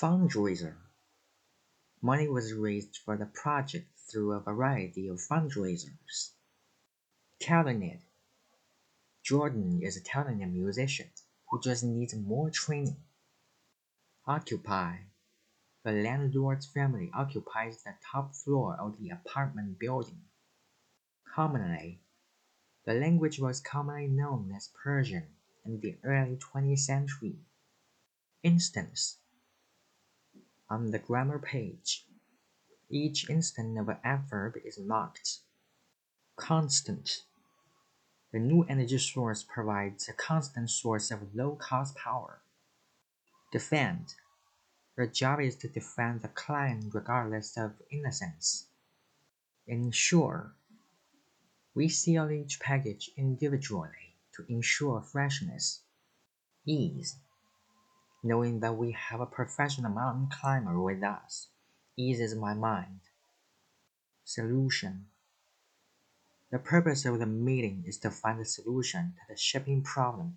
Fundraiser Money was raised for the project through a variety of fundraisers. Talented Jordan is a talented musician who just needs more training. Occupy The landlord's family occupies the top floor of the apartment building. Commonly The language was commonly known as Persian in the early 20th century. Instance On the grammar page, each instant of an adverb is marked. Constant The new energy source provides a constant source of low-cost power. Defend Your job is to defend the client regardless of innocence. Ensure we seal each package individually to ensure freshness. Ease. Knowing that we have a professional mountain climber with us eases my mind. Solution. The purpose of the meeting is to find a solution to the shipping problem